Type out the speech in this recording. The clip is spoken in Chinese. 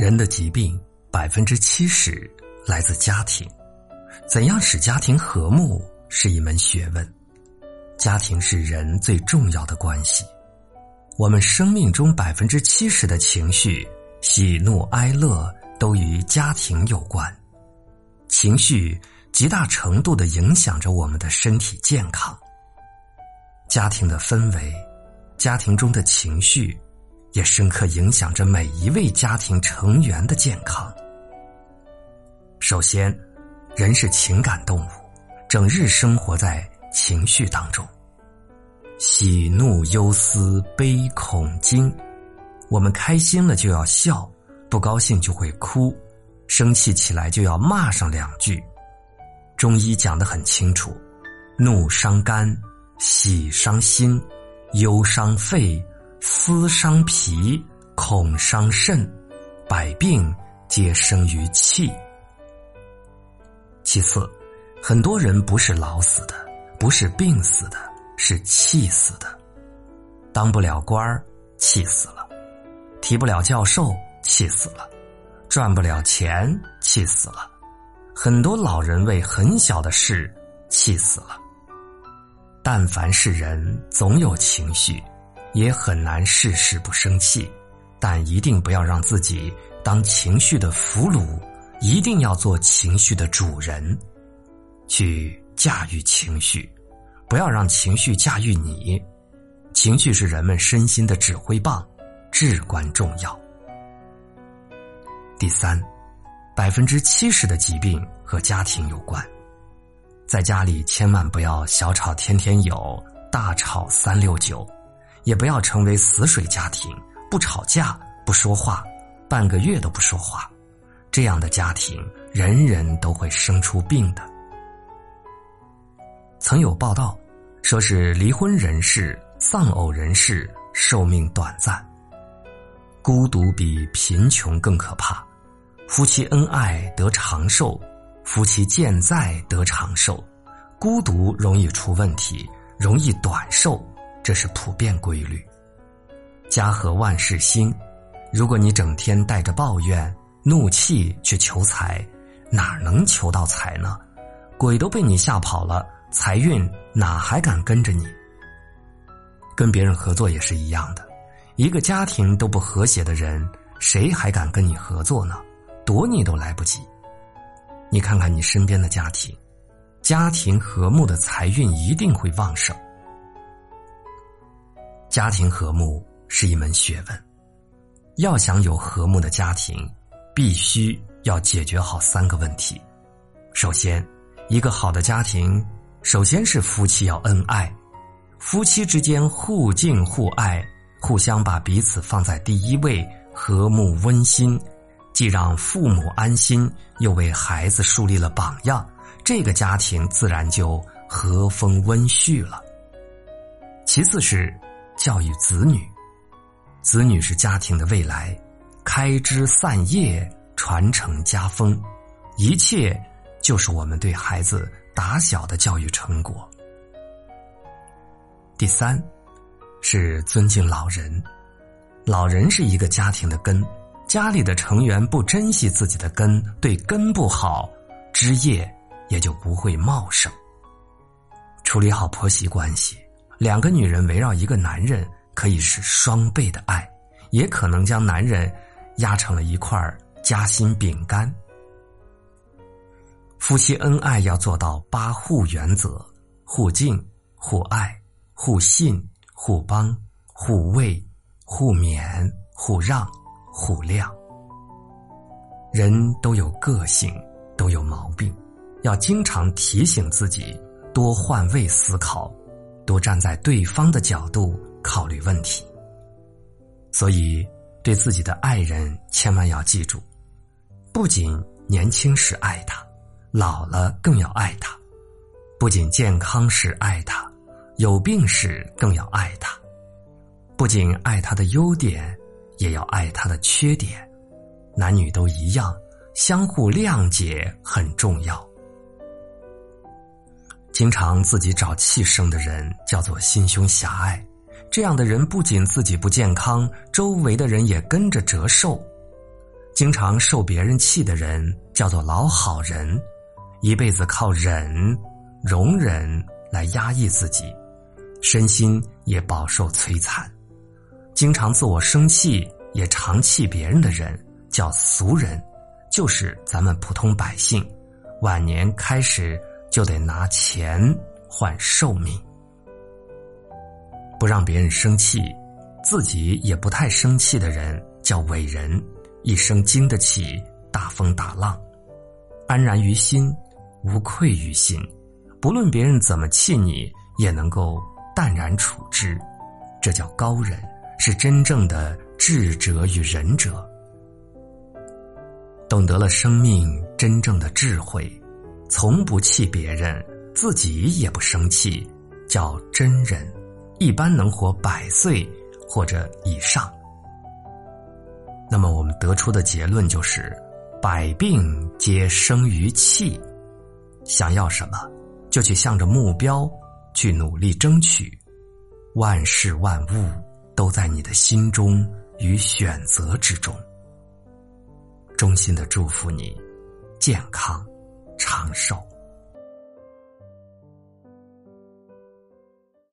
人的疾病百分之七十来自家庭，怎样使家庭和睦是一门学问。家庭是人最重要的关系，我们生命中百分之七十的情绪，喜怒哀乐都与家庭有关，情绪极大程度的影响着我们的身体健康。家庭的氛围，家庭中的情绪。也深刻影响着每一位家庭成员的健康。首先，人是情感动物，整日生活在情绪当中，喜怒忧思悲恐惊。我们开心了就要笑，不高兴就会哭，生气起来就要骂上两句。中医讲得很清楚：怒伤肝，喜伤心，忧伤肺。思伤脾，恐伤肾，百病皆生于气。其次，很多人不是老死的，不是病死的，是气死的。当不了官儿，气死了；提不了教授，气死了；赚不了钱，气死了。很多老人为很小的事气死了。但凡是人，总有情绪。也很难事事不生气，但一定不要让自己当情绪的俘虏，一定要做情绪的主人，去驾驭情绪，不要让情绪驾驭你。情绪是人们身心的指挥棒，至关重要。第三，百分之七十的疾病和家庭有关，在家里千万不要小吵天天有，大吵三六九。也不要成为死水家庭，不吵架，不说话，半个月都不说话，这样的家庭人人都会生出病的。曾有报道，说是离婚人士、丧偶人士寿命短暂，孤独比贫穷更可怕。夫妻恩爱得长寿，夫妻健在得长寿，孤独容易出问题，容易短寿。这是普遍规律。家和万事兴，如果你整天带着抱怨、怒气去求财，哪能求到财呢？鬼都被你吓跑了，财运哪还敢跟着你？跟别人合作也是一样的，一个家庭都不和谐的人，谁还敢跟你合作呢？躲你都来不及。你看看你身边的家庭，家庭和睦的财运一定会旺盛。家庭和睦是一门学问，要想有和睦的家庭，必须要解决好三个问题。首先，一个好的家庭，首先是夫妻要恩爱，夫妻之间互敬互爱，互相把彼此放在第一位，和睦温馨，既让父母安心，又为孩子树立了榜样，这个家庭自然就和风温煦了。其次是。教育子女，子女是家庭的未来，开枝散叶，传承家风，一切就是我们对孩子打小的教育成果。第三，是尊敬老人，老人是一个家庭的根，家里的成员不珍惜自己的根，对根不好，枝叶也就不会茂盛。处理好婆媳关系。两个女人围绕一个男人，可以是双倍的爱，也可能将男人压成了一块夹心饼干。夫妻恩爱要做到八互原则：互敬、互爱、互信、互帮、互慰、互勉、互让、互谅。人都有个性，都有毛病，要经常提醒自己，多换位思考。多站在对方的角度考虑问题，所以对自己的爱人千万要记住：不仅年轻时爱他，老了更要爱他；不仅健康时爱他，有病时更要爱他；不仅爱他的优点，也要爱他的缺点。男女都一样，相互谅解很重要。经常自己找气生的人叫做心胸狭隘，这样的人不仅自己不健康，周围的人也跟着折寿。经常受别人气的人叫做老好人，一辈子靠忍、容忍来压抑自己，身心也饱受摧残。经常自我生气也常气别人的人叫俗人，就是咱们普通百姓，晚年开始就得拿钱换寿命。不让别人生气，自己也不太生气的人叫伟人。一生经得起大风大浪，安然于心，无愧于心，不论别人怎么气你，也能够淡然处之，这叫高人，是真正的智者与仁者。懂得了生命真正的智慧，从不气别人，自己也不生气，叫真人，一般能活百岁或者以上。那么我们得出的结论就是，百病皆生于气。想要什么，就去向着目标去努力争取。万事万物都在你的心中与选择之中。衷心的祝福你，健康长寿。